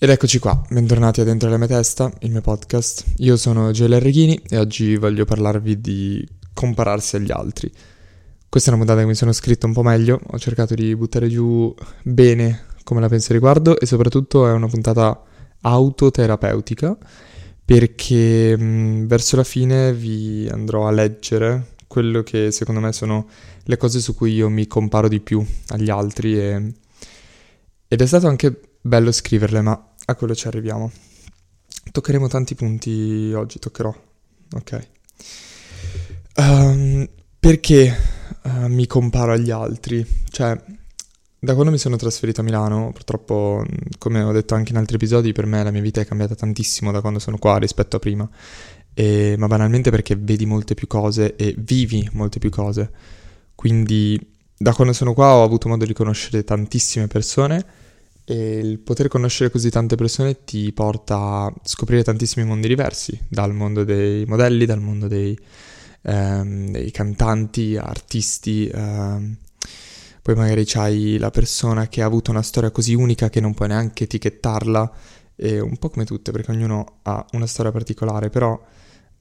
Ed eccoci qua, bentornati a Dentro la mia testa, il mio podcast. Io sono Gioele Reghini e oggi voglio parlarvi di compararsi agli altri. Questa è una puntata che mi sono scritto un po' meglio, ho cercato di buttare giù bene come la penso riguardo e soprattutto è una puntata autoterapeutica perché mh, verso la fine vi andrò a leggere quello che secondo me sono le cose su cui io mi comparo di più agli altri e... ed è stato anche bello scriverle, ma a quello ci arriviamo. Toccheremo tanti punti oggi, toccherò. Ok. Um, perché uh, mi comparo agli altri? Cioè, da quando mi sono trasferito a Milano, purtroppo, come ho detto anche in altri episodi, per me la mia vita è cambiata tantissimo da quando sono qua rispetto a prima. E, ma banalmente perché vedi molte più cose e vivi molte più cose. Quindi, da quando sono qua ho avuto modo di conoscere tantissime persone e il poter conoscere così tante persone ti porta a scoprire tantissimi mondi diversi, dal mondo dei modelli, dal mondo dei, ehm, dei cantanti, artisti. Ehm. Poi magari c'hai la persona che ha avuto una storia così unica che non puoi neanche etichettarla, e un po' come tutte, perché ognuno ha una storia particolare, però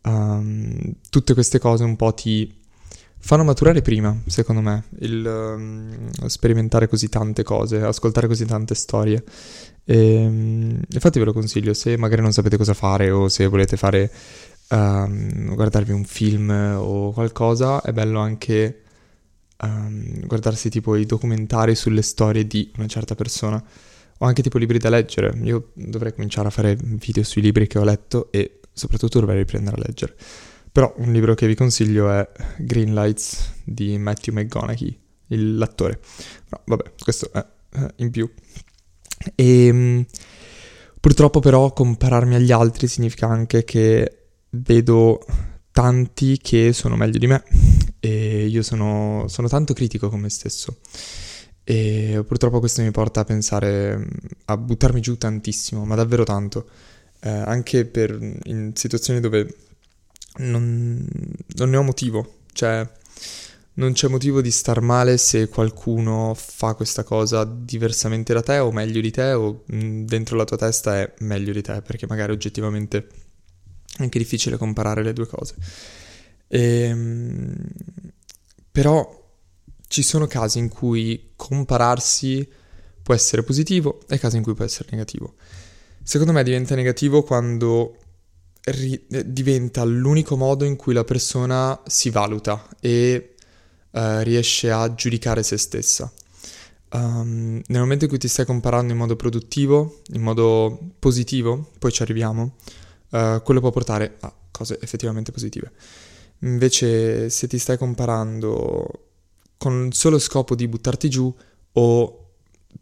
um, tutte queste cose un po' ti fanno maturare prima, secondo me, il um, sperimentare così tante cose, ascoltare così tante storie. E, um, infatti ve lo consiglio, se magari non sapete cosa fare o se volete fare um, guardarvi un film o qualcosa, è bello anche guardarsi tipo i documentari sulle storie di una certa persona o anche tipo libri da leggere. Io dovrei cominciare a fare video sui libri che ho letto e soprattutto dovrei riprendere a leggere. Però un libro che vi consiglio è Green Lights di Matthew McGonaghy, l'attore. No, vabbè, questo è in più. E ehm, purtroppo però compararmi agli altri significa anche che vedo tanti che sono meglio di me e io sono, sono tanto critico con me stesso. E purtroppo questo mi porta a pensare, a buttarmi giù tantissimo, ma davvero tanto. Eh, anche per, in situazioni dove non, non ne ho motivo, cioè non c'è motivo di star male se qualcuno fa questa cosa diversamente da te o meglio di te o mm, dentro la tua testa è meglio di te perché magari oggettivamente è anche difficile comparare le due cose. E, ehm, però ci sono casi in cui compararsi può essere positivo e casi in cui può essere negativo. Secondo me diventa negativo quando ri- eh, diventa l'unico modo in cui la persona si valuta e uh, riesce a giudicare se stessa. Um, nel momento in cui ti stai comparando in modo produttivo, in modo positivo, poi ci arriviamo, uh, quello può portare a cose effettivamente positive. Invece, se ti stai comparando con il solo scopo di buttarti giù o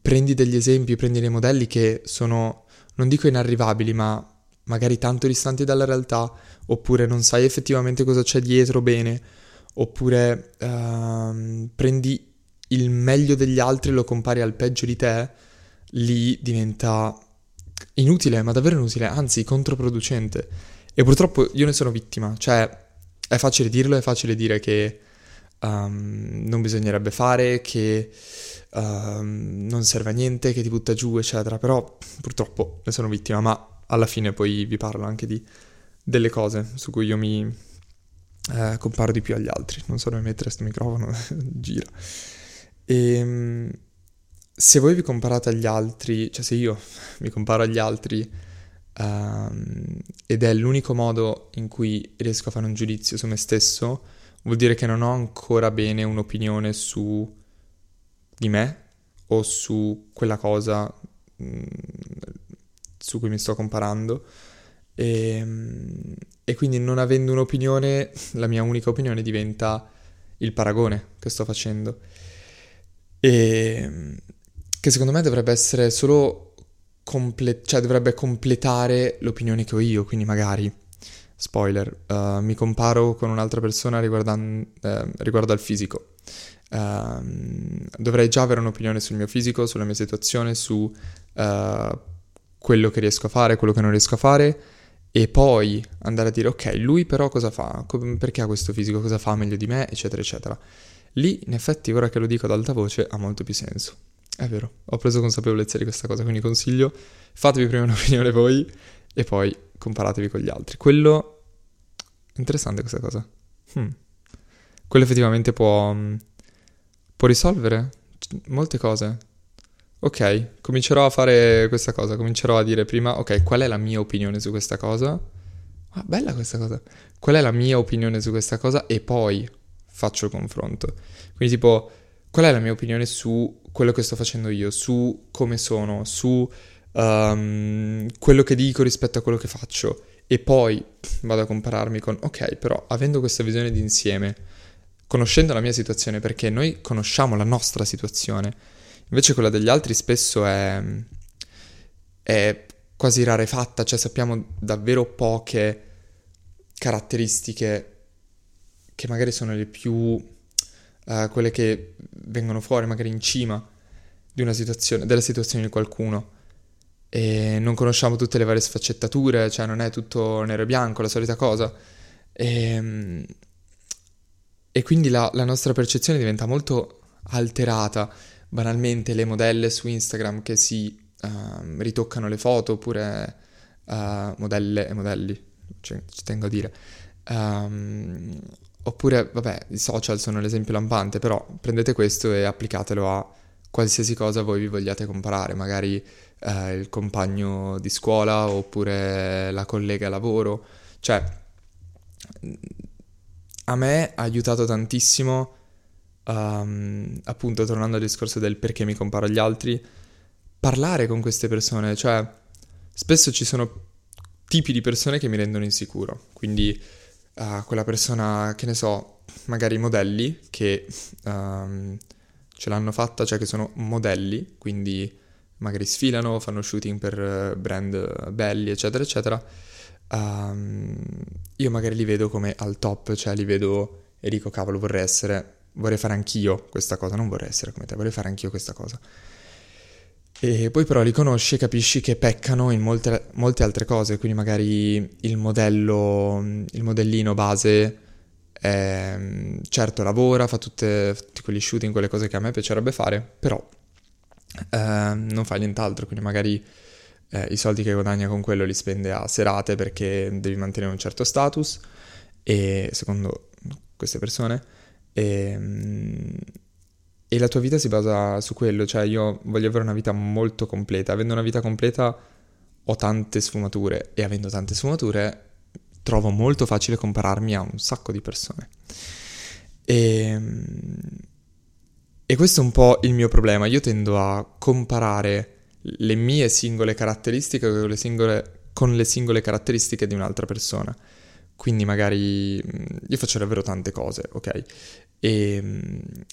prendi degli esempi, prendi dei modelli che sono, non dico inarrivabili, ma magari tanto distanti dalla realtà, oppure non sai effettivamente cosa c'è dietro bene, oppure uh, prendi il meglio degli altri e lo compari al peggio di te, lì diventa inutile, ma davvero inutile, anzi controproducente. E purtroppo io ne sono vittima, cioè è facile dirlo, è facile dire che um, non bisognerebbe fare, che um, non serve a niente, che ti butta giù, eccetera, però purtroppo ne sono vittima, ma alla fine poi vi parlo anche di delle cose su cui io mi eh, comparo di più agli altri. Non so dove mettere questo microfono, gira. E ehm, se voi vi comparate agli altri, cioè se io mi comparo agli altri um, ed è l'unico modo in cui riesco a fare un giudizio su me stesso, vuol dire che non ho ancora bene un'opinione su di me o su quella cosa mh, mm, su cui mi sto comparando. E, ehm, e, quindi non avendo un'opinione, la mia unica opinione diventa il paragone che sto facendo. E che secondo me dovrebbe essere solo comple- cioè dovrebbe completare l'opinione che ho io, quindi magari spoiler, uh, mi comparo con un'altra persona riguardan- eh, riguardo al fisico. Uh, dovrei già avere un'opinione sul mio fisico, sulla mia situazione, su uh, quello che riesco a fare, quello che non riesco a fare e poi andare a dire ok, lui però cosa fa? Perché ha questo fisico? Cosa fa meglio di me? eccetera eccetera. Lì in effetti ora che lo dico ad alta voce ha molto più senso. È vero, ho preso consapevolezza di questa cosa, quindi consiglio, fatevi prima un'opinione voi e poi comparatevi con gli altri. Quello... Interessante questa cosa. Hmm. Quello effettivamente può... Mm, può risolvere molte cose. Ok, comincerò a fare questa cosa, comincerò a dire prima, ok, qual è la mia opinione su questa cosa? Ah, bella questa cosa. Qual è la mia opinione su questa cosa? E poi faccio il confronto. Quindi tipo, qual è la mia opinione su quello che sto facendo io, su come sono, su um, quello che dico rispetto a quello che faccio. E poi vado a compararmi con, ok, però avendo questa visione d'insieme, conoscendo la mia situazione, perché noi conosciamo la nostra situazione, invece quella degli altri spesso è, è quasi rarefatta, cioè sappiamo davvero poche caratteristiche che magari sono le più uh, quelle che vengono fuori magari in cima di una situazione, della situazione di qualcuno e non conosciamo tutte le varie sfaccettature, cioè non è tutto nero e bianco, la solita cosa. E, ehm, e quindi la, la, nostra percezione diventa molto alterata. Banalmente le modelle su Instagram che si uh, ritoccano le foto oppure uh, modelle e modelli, cioè, ci tengo a dire. Um, oppure, vabbè, i social sono l'esempio lampante, però prendete questo e applicatelo a qualsiasi cosa voi vi vogliate comparare, magari eh, il compagno di scuola oppure la collega lavoro. Cioè, a me ha aiutato tantissimo, um, appunto tornando al discorso del perché mi comparo agli altri, parlare con queste persone. Cioè, spesso ci sono tipi di persone che mi rendono insicuro. Quindi uh, quella persona, che ne so, magari modelli che um, ce l'hanno fatta, cioè che sono modelli, quindi magari sfilano, fanno shooting per eh, brand belli, eccetera, eccetera. Um, io magari li vedo come al top, cioè li vedo e dico cavolo vorrei essere, vorrei fare anch'io questa cosa, non vorrei essere come te, vorrei fare anch'io questa cosa. E poi però li conosci e capisci che peccano in molte, molte altre cose, quindi magari il modello, il modellino base eh, certo lavora, fa tutte, tutti quegli shooting, quelle cose che a me piacerebbe fare, però eh, non fa nient'altro, quindi magari eh, i soldi che guadagna con quello li spende a serate perché devi mantenere un certo status, e secondo queste persone, e, mm, e la tua vita si basa su quello, cioè io voglio avere una vita molto completa, avendo una vita completa ho tante sfumature e avendo tante sfumature trovo molto facile compararmi a un sacco di persone. E, ehm, e questo è un po' il mio problema. Io tendo a comparare le mie singole caratteristiche con le singole, con le singole caratteristiche di un'altra persona. Quindi magari mm, io faccio davvero tante cose, ok? E,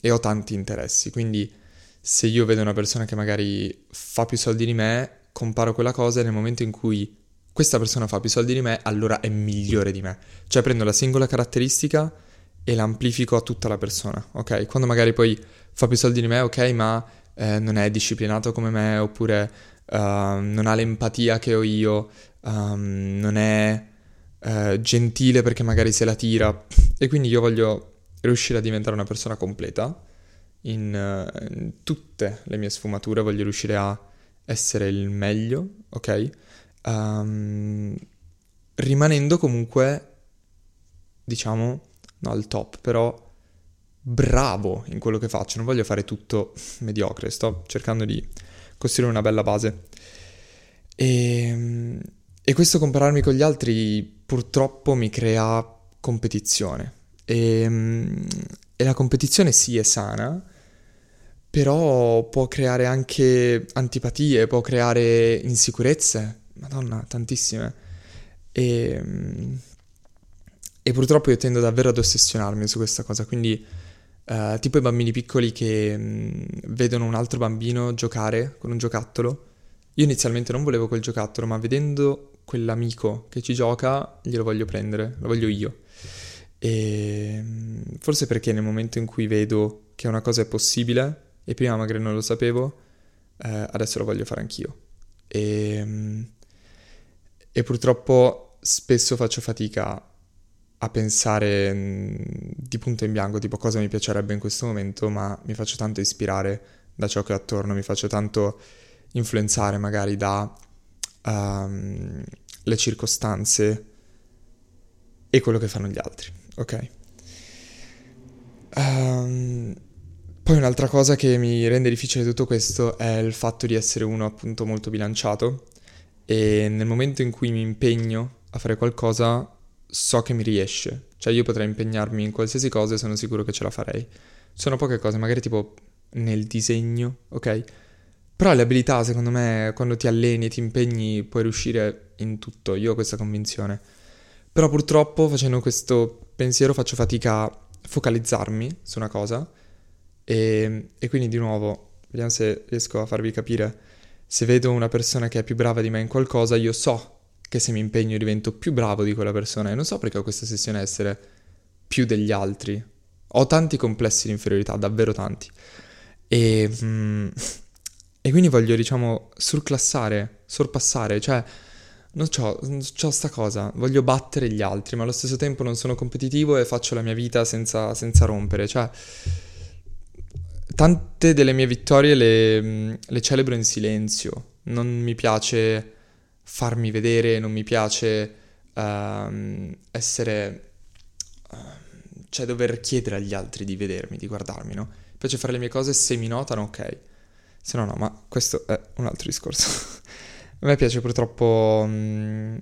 e, ho tanti interessi. Quindi se io vedo una persona che magari fa più soldi di me, comparo quella cosa e nel momento in cui questa persona fa più soldi di me, allora è migliore di me. Cioè prendo la singola caratteristica e l'amplifico a tutta la persona, ok? Quando magari poi fa più soldi di me, ok, ma eh, non è disciplinato come me, oppure uh, non ha l'empatia che ho io, um, non è uh, gentile perché magari se la tira. E quindi io voglio riuscire a diventare una persona completa in, uh, in tutte le mie sfumature, voglio riuscire a essere il meglio, ok? um, rimanendo comunque, diciamo, no al top, però bravo in quello che faccio, non voglio fare tutto mediocre, sto cercando di costruire una bella base. E, ehm, e questo compararmi con gli altri purtroppo mi crea competizione. E, ehm, e la competizione sì è sana, però può creare anche antipatie, può creare insicurezze, madonna, tantissime. E, e purtroppo io tendo davvero ad ossessionarmi su questa cosa, quindi uh, tipo i bambini piccoli che um, vedono un altro bambino giocare con un giocattolo. Io inizialmente non volevo quel giocattolo, ma vedendo quell'amico che ci gioca, glielo voglio prendere, lo voglio io. E forse perché nel momento in cui vedo che una cosa è possibile, e prima magari non lo sapevo, eh, adesso lo voglio fare anch'io. E, e purtroppo spesso faccio fatica a pensare di punto in bianco, tipo cosa mi piacerebbe in questo momento, ma mi faccio tanto ispirare da ciò che ho attorno, mi faccio tanto influenzare magari da um, le circostanze e quello che fanno gli altri, ok? Um, poi un'altra cosa che mi rende difficile tutto questo è il fatto di essere uno appunto molto bilanciato e nel momento in cui mi impegno a fare qualcosa so che mi riesce, cioè io potrei impegnarmi in qualsiasi cosa e sono sicuro che ce la farei. Sono poche cose, magari tipo nel disegno, ok? Però le abilità, secondo me, quando ti alleni e ti impegni, puoi riuscire in tutto. Io ho questa convinzione. Però purtroppo, facendo questo pensiero, faccio fatica a focalizzarmi su una cosa. E, e quindi, di nuovo, vediamo se riesco a farvi capire. Se vedo una persona che è più brava di me in qualcosa, io so che se mi impegno divento più bravo di quella persona. E non so perché ho questa sessione essere più degli altri. Ho tanti complessi di inferiorità, davvero tanti. E, mm, e quindi voglio, diciamo, surclassare, sorpassare, cioè non ho, ho sta cosa, voglio battere gli altri, ma allo stesso tempo non sono competitivo e faccio la mia vita senza, senza rompere, cioè tante delle mie vittorie le, le, celebro in silenzio, non mi piace farmi vedere, non mi piace uh, essere, uh, cioè dover chiedere agli altri di vedermi, di guardarmi, no? piace fare le mie cose se mi notano, ok. Se no, no, ma questo è un altro discorso. a me piace purtroppo... Mm,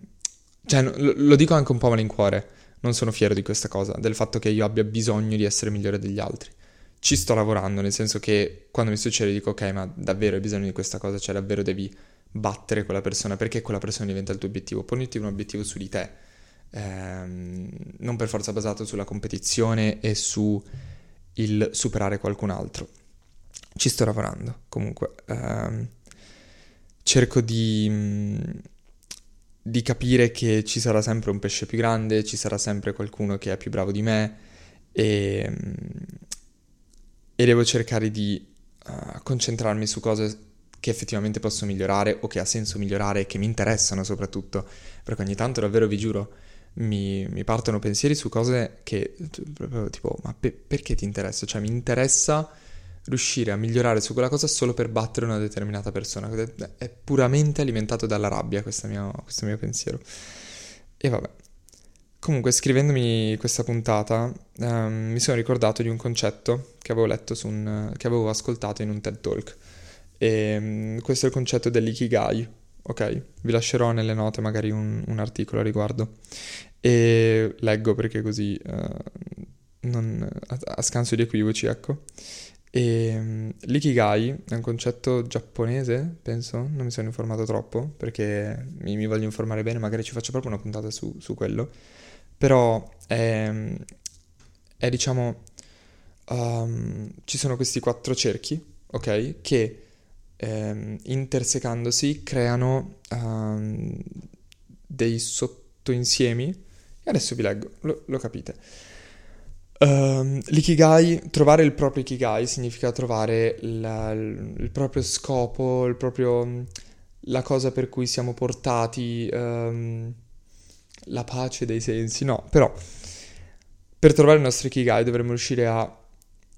cioè, lo, dico anche un po' malincuore. Non sono fiero di questa cosa, del fatto che io abbia bisogno di essere migliore degli altri. Ci sto lavorando, nel senso che quando mi succede dico, ok, ma davvero hai bisogno di questa cosa, cioè davvero devi battere quella persona, perché quella persona diventa il tuo obiettivo. Poniti un obiettivo su di te, ehm, non per forza basato sulla competizione e su il superare qualcun altro. Ci sto lavorando, comunque. Ehm, cerco di, mm, di capire che ci sarà sempre un pesce più grande, ci sarà sempre qualcuno che è più bravo di me e, mm, e devo cercare di uh, concentrarmi su cose che effettivamente posso migliorare o che ha senso migliorare e che mi interessano soprattutto, perché ogni tanto davvero vi giuro mi, mi, partono pensieri su cose che proprio tipo, ma pe- perché ti interessa? Cioè mi interessa riuscire a migliorare su quella cosa solo per battere una determinata persona. È puramente alimentato dalla rabbia mio, questo mio pensiero. E vabbè. Comunque, scrivendomi questa puntata, um, mi sono ricordato di un concetto che avevo letto su un, che avevo ascoltato in un TED Talk. E um, questo è il concetto dell'ikigai, ok? Vi lascerò nelle note magari un, un articolo a riguardo e leggo perché così uh, non, a, a, scanso di equivoci, ecco. E um, l'ikigai è un concetto giapponese, penso, non mi sono informato troppo perché mi, mi voglio informare bene, magari ci faccio proprio una puntata su, su quello, però è, è diciamo, um, ci sono questi quattro cerchi, ok, che ehm, intersecandosi creano um, dei sottoinsiemi. E adesso vi leggo, lo, lo capite. Um, l'ikigai, trovare il proprio ikigai significa trovare la, il, il, proprio scopo, il proprio, la cosa per cui siamo portati, um, la pace dei sensi, no, però per trovare il nostro ikigai dovremmo riuscire a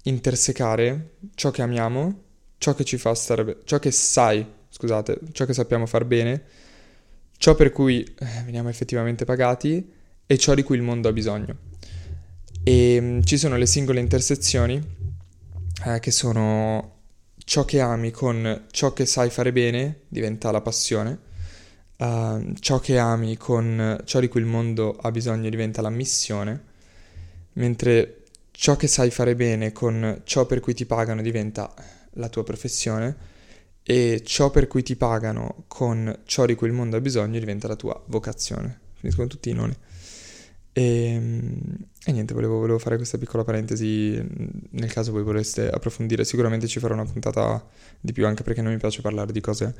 intersecare ciò che amiamo ciò che ci fa stare bene, ciò che sai, scusate, ciò che sappiamo far bene, ciò per cui eh, veniamo effettivamente pagati e ciò di cui il mondo ha bisogno. E mh, mm, ci sono le singole intersezioni eh, che sono ciò che ami con ciò che sai fare bene diventa la passione, uh, ciò che ami con ciò di cui il mondo ha bisogno diventa la missione, mentre ciò che sai fare bene con ciò per cui ti pagano diventa la tua professione e ciò per cui ti pagano con ciò di cui il mondo ha bisogno diventa la tua vocazione. Finiscono tutti i noni. E, ehm, e niente, volevo, volevo, fare questa piccola parentesi nel caso voi voleste approfondire. Sicuramente ci farò una puntata di più, anche perché non mi piace parlare di cose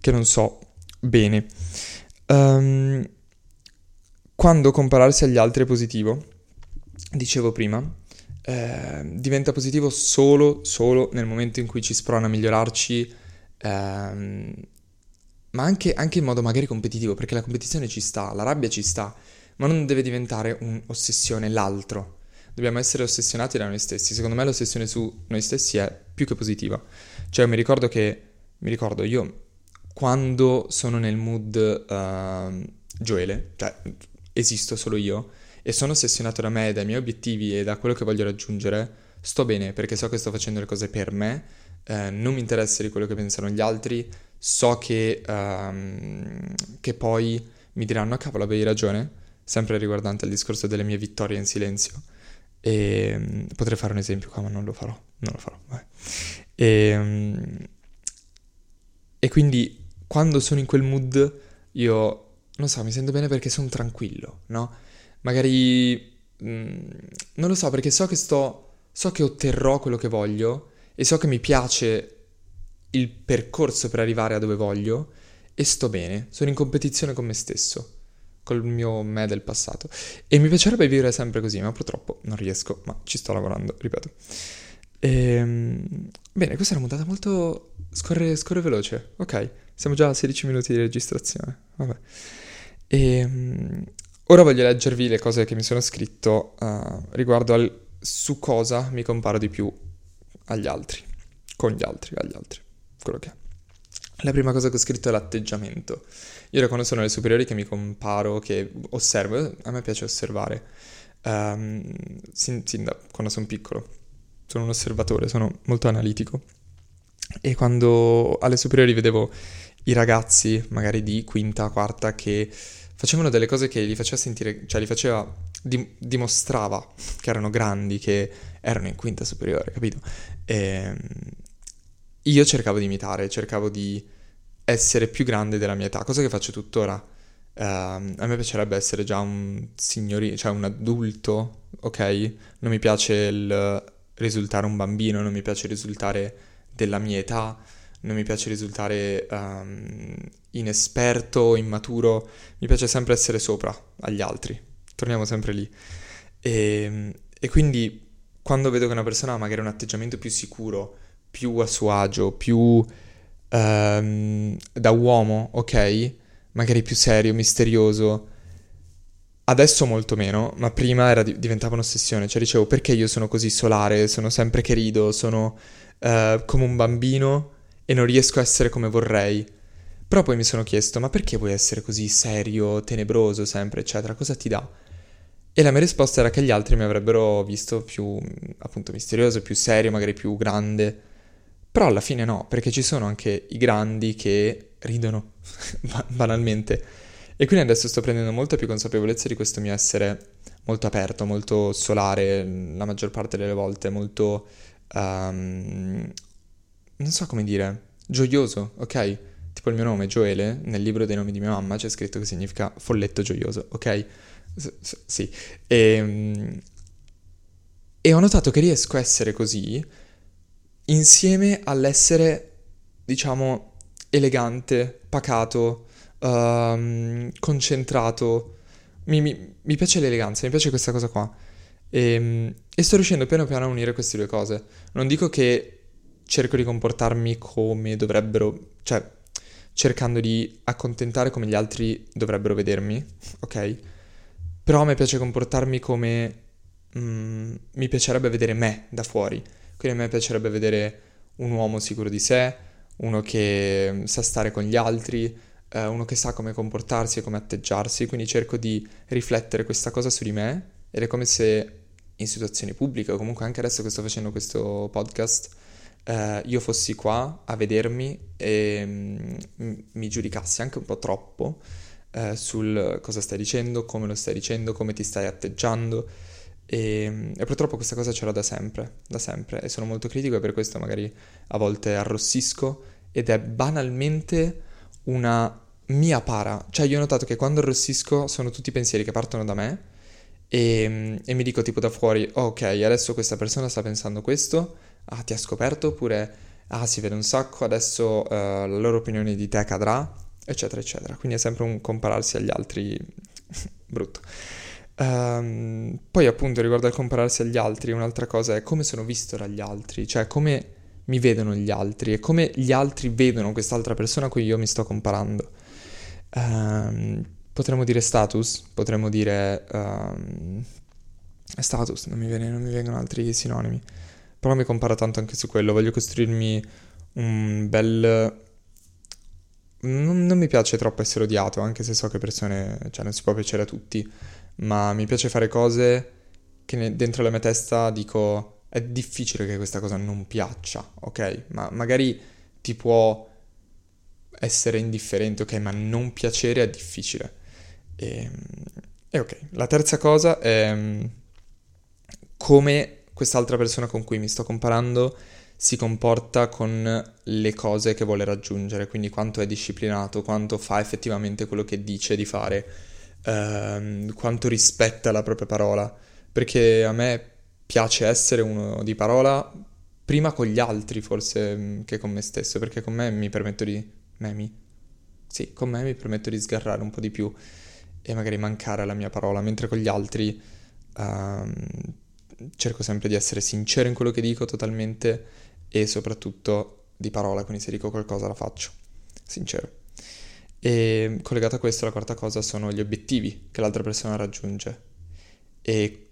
che non so bene. Um, quando compararsi agli altri è positivo, dicevo prima, eh, diventa positivo solo, solo nel momento in cui ci sprona a migliorarci, ehm, ma anche, anche, in modo magari competitivo, perché la competizione ci sta, la rabbia ci sta, ma non deve diventare un'ossessione l'altro. dobbiamo essere ossessionati da noi stessi. Secondo me l'ossessione su noi stessi è più che positiva. Cioè, mi ricordo che, mi ricordo io, quando sono nel mood uh, gioele, cioè esisto solo io, e sono ossessionato da me, dai miei obiettivi e da quello che voglio raggiungere, sto bene perché so che sto facendo le cose per me, eh, non mi interessa di quello che pensano gli altri, so che, um, che poi mi diranno, cavolo, avevi ragione, sempre riguardante al discorso delle mie vittorie in silenzio. E um, potrei fare un esempio qua, ma non lo farò, non lo farò. E, um, e quindi quando sono in quel mood, io non so, mi sento bene perché sono tranquillo, no? Magari mh, mm, non lo so, perché so che sto so che otterrò quello che voglio e so che mi piace il percorso per arrivare a dove voglio e sto bene, sono in competizione con me stesso, col mio me del passato. E mi piacerebbe vivere sempre così, ma purtroppo non riesco, ma ci sto lavorando, ripeto. Ehm, bene, questa è una puntata molto... Scorre, scorre veloce, ok, siamo già a 16 minuti di registrazione, vabbè. Ehm, ora voglio leggervi le cose che mi sono scritto uh, riguardo al su cosa mi comparo di più agli altri, con gli altri, agli altri, quello che è. La prima cosa che ho scritto è l'atteggiamento. Io da quando sono alle superiori che mi comparo, che osservo, a me piace osservare, um, sin, sin da quando sono piccolo. Sono un osservatore, sono molto analitico. E quando alle superiori vedevo i ragazzi, magari di quinta, quarta, che facevano delle cose che li faceva sentire, cioè li faceva, di, dimostrava che erano grandi, che erano in quinta superiore, capito? E ehm, io cercavo di imitare, cercavo di essere più grande della mia età, cosa che faccio tuttora. Uh, a me piacerebbe essere già un signorino, cioè un adulto, ok? Non mi piace il risultare un bambino, non mi piace risultare della mia età non mi piace risultare um, inesperto immaturo, mi piace sempre essere sopra agli altri, torniamo sempre lì. E, ehm, e, quindi quando vedo che una persona ha magari un atteggiamento più sicuro, più a suo agio, più um, da uomo, ok? Magari più serio, misterioso. Adesso molto meno, ma prima era, diventava un'ossessione, cioè dicevo perché io sono così solare, sono sempre che rido, sono uh, come un bambino e non riesco a essere come vorrei. Però poi mi sono chiesto, ma perché vuoi essere così serio, tenebroso sempre, eccetera? Cosa ti dà? E la mia risposta era che gli altri mi avrebbero visto più, appunto, misterioso, più serio, magari più grande. Però alla fine no, perché ci sono anche i grandi che ridono, banalmente. E quindi adesso sto prendendo molta più consapevolezza di questo mio essere molto aperto, molto solare, la maggior parte delle volte, molto um, non so come dire, gioioso, ok? Tipo il mio nome, Joele, nel libro dei nomi di mia mamma c'è scritto che significa folletto gioioso, ok? Sì. E, ehm, e ho notato che riesco a essere così insieme all'essere, diciamo, elegante, pacato, um, concentrato. Mi, mi, mi, piace l'eleganza, mi piace questa cosa qua. E, ehm, e sto riuscendo piano piano a unire queste due cose. Non dico che cerco di comportarmi come dovrebbero, cioè cercando di accontentare come gli altri dovrebbero vedermi, ok? Però a me piace comportarmi come mm, mi piacerebbe vedere me da fuori. Quindi a me piacerebbe vedere un uomo sicuro di sé, uno che sa stare con gli altri, eh, uno che sa come comportarsi e come atteggiarsi. Quindi cerco di riflettere questa cosa su di me ed è come se in situazioni pubbliche o comunque anche adesso che sto facendo questo podcast eh, io fossi qua a vedermi e mm, mi giudicassi anche un po' troppo eh, sul cosa stai dicendo, come lo stai dicendo, come ti stai atteggiando. E, mm, e, purtroppo questa cosa ce l'ho da sempre, da sempre, e sono molto critico e per questo magari a volte arrossisco ed è banalmente una mia para. Cioè io ho notato che quando arrossisco sono tutti pensieri che partono da me e, mm, e mi dico tipo da fuori, oh, ok, adesso questa persona sta pensando questo, ah ti ha scoperto oppure ah si vede un sacco, adesso uh, la loro opinione di te cadrà, eccetera, eccetera. Quindi è sempre un compararsi agli altri brutto. Um, poi appunto riguardo al compararsi agli altri, un'altra cosa è come sono visto dagli altri, cioè come mi vedono gli altri e come gli altri vedono quest'altra persona a cui io mi sto comparando. Um, potremmo dire status, potremmo dire um, status, non mi, viene, non mi vengono altri sinonimi. Però mi compara tanto anche su quello, voglio costruirmi un bel... Non, non, mi piace troppo essere odiato, anche se so che persone, cioè non si può piacere a tutti, ma mi piace fare cose che dentro la mia testa dico è difficile che questa cosa non piaccia, ok? Ma magari ti può essere indifferente, ok? Ma non piacere è difficile. E, ehm, e ok, la terza cosa è mm, come quest'altra persona con cui mi sto comparando si comporta con le cose che vuole raggiungere, quindi quanto è disciplinato, quanto fa effettivamente quello che dice di fare, ehm, quanto rispetta la propria parola, perché a me piace essere uno di parola prima con gli altri forse mm, che con me stesso, perché con me mi permetto di... me mi... Sì, con me mi permetto di sgarrare un po' di più e magari mancare alla mia parola, mentre con gli altri um, cerco sempre di essere sincero in quello che dico totalmente e soprattutto di parola, quindi se dico qualcosa la faccio, sincero. E collegato a questo la quarta cosa sono gli obiettivi che l'altra persona raggiunge e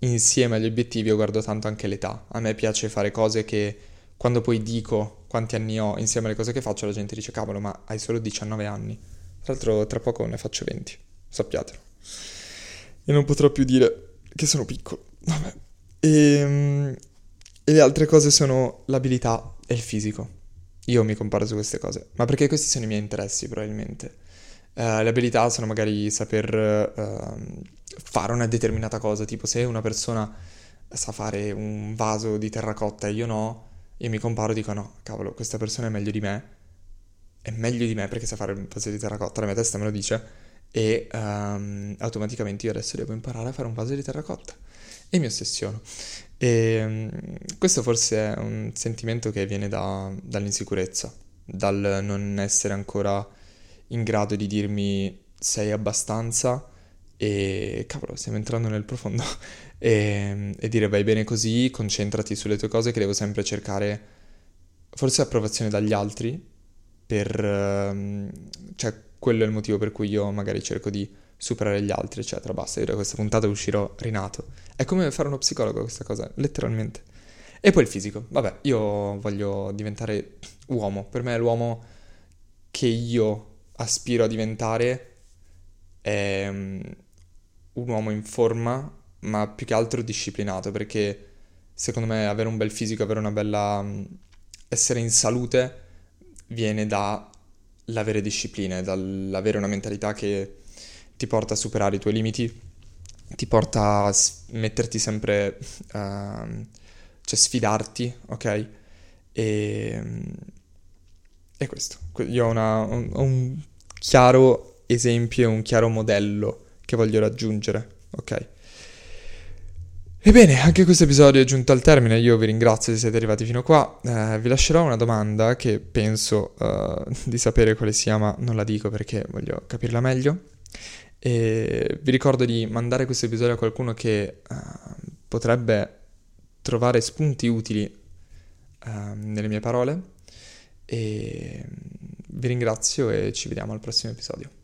insieme agli obiettivi io guardo tanto anche l'età. A me piace fare cose che quando poi dico quanti anni ho insieme alle cose che faccio la gente dice cavolo ma hai solo 19 anni. Tra l'altro tra poco ne faccio 20, sappiatelo. E non potrò più dire che sono piccolo. Vabbè. E, ehm, e le altre cose sono l'abilità e il fisico. Io mi comparo su queste cose, ma perché questi sono i miei interessi probabilmente. Uh, le abilità sono magari saper uh, fare una determinata cosa, tipo se una persona sa fare un vaso di terracotta e io no, io mi comparo e dico no, cavolo, questa persona è meglio di me, è meglio di me perché sa fare un vaso di terracotta, la mia testa me lo dice, e um, automaticamente io adesso devo imparare a fare un vaso di terracotta e mi ossessiono. E um, questo forse è un sentimento che viene da, dall'insicurezza, dal non essere ancora in grado di dirmi sei abbastanza? E cavolo, stiamo entrando nel profondo. E, e dire vai bene così, concentrati sulle tue cose che devo sempre cercare forse approvazione dagli altri per um, cioè quello è il motivo per cui io magari cerco di superare gli altri, eccetera. Basta, io da questa puntata uscirò rinato. È come fare uno psicologo questa cosa, letteralmente. E poi il fisico. Vabbè, io voglio diventare uomo. Per me l'uomo che io aspiro a diventare è um, un uomo in forma, ma più che altro disciplinato, perché secondo me avere un bel fisico, avere una bella... Um, essere in salute viene da l'avere disciplina, dall'avere una mentalità che ti porta a superare i tuoi limiti, ti porta a metterti sempre, uh, cioè sfidarti, ok? E, e questo, io ho, una, un, un chiaro esempio, un chiaro modello che voglio raggiungere, ok? Ebbene, anche questo episodio è giunto al termine, io vi ringrazio se siete arrivati fino qua, eh, vi lascerò una domanda che penso uh, di sapere quale sia, ma non la dico perché voglio capirla meglio. E vi ricordo di mandare questo episodio a qualcuno che uh, potrebbe trovare spunti utili uh, nelle mie parole. E vi ringrazio e ci vediamo al prossimo episodio.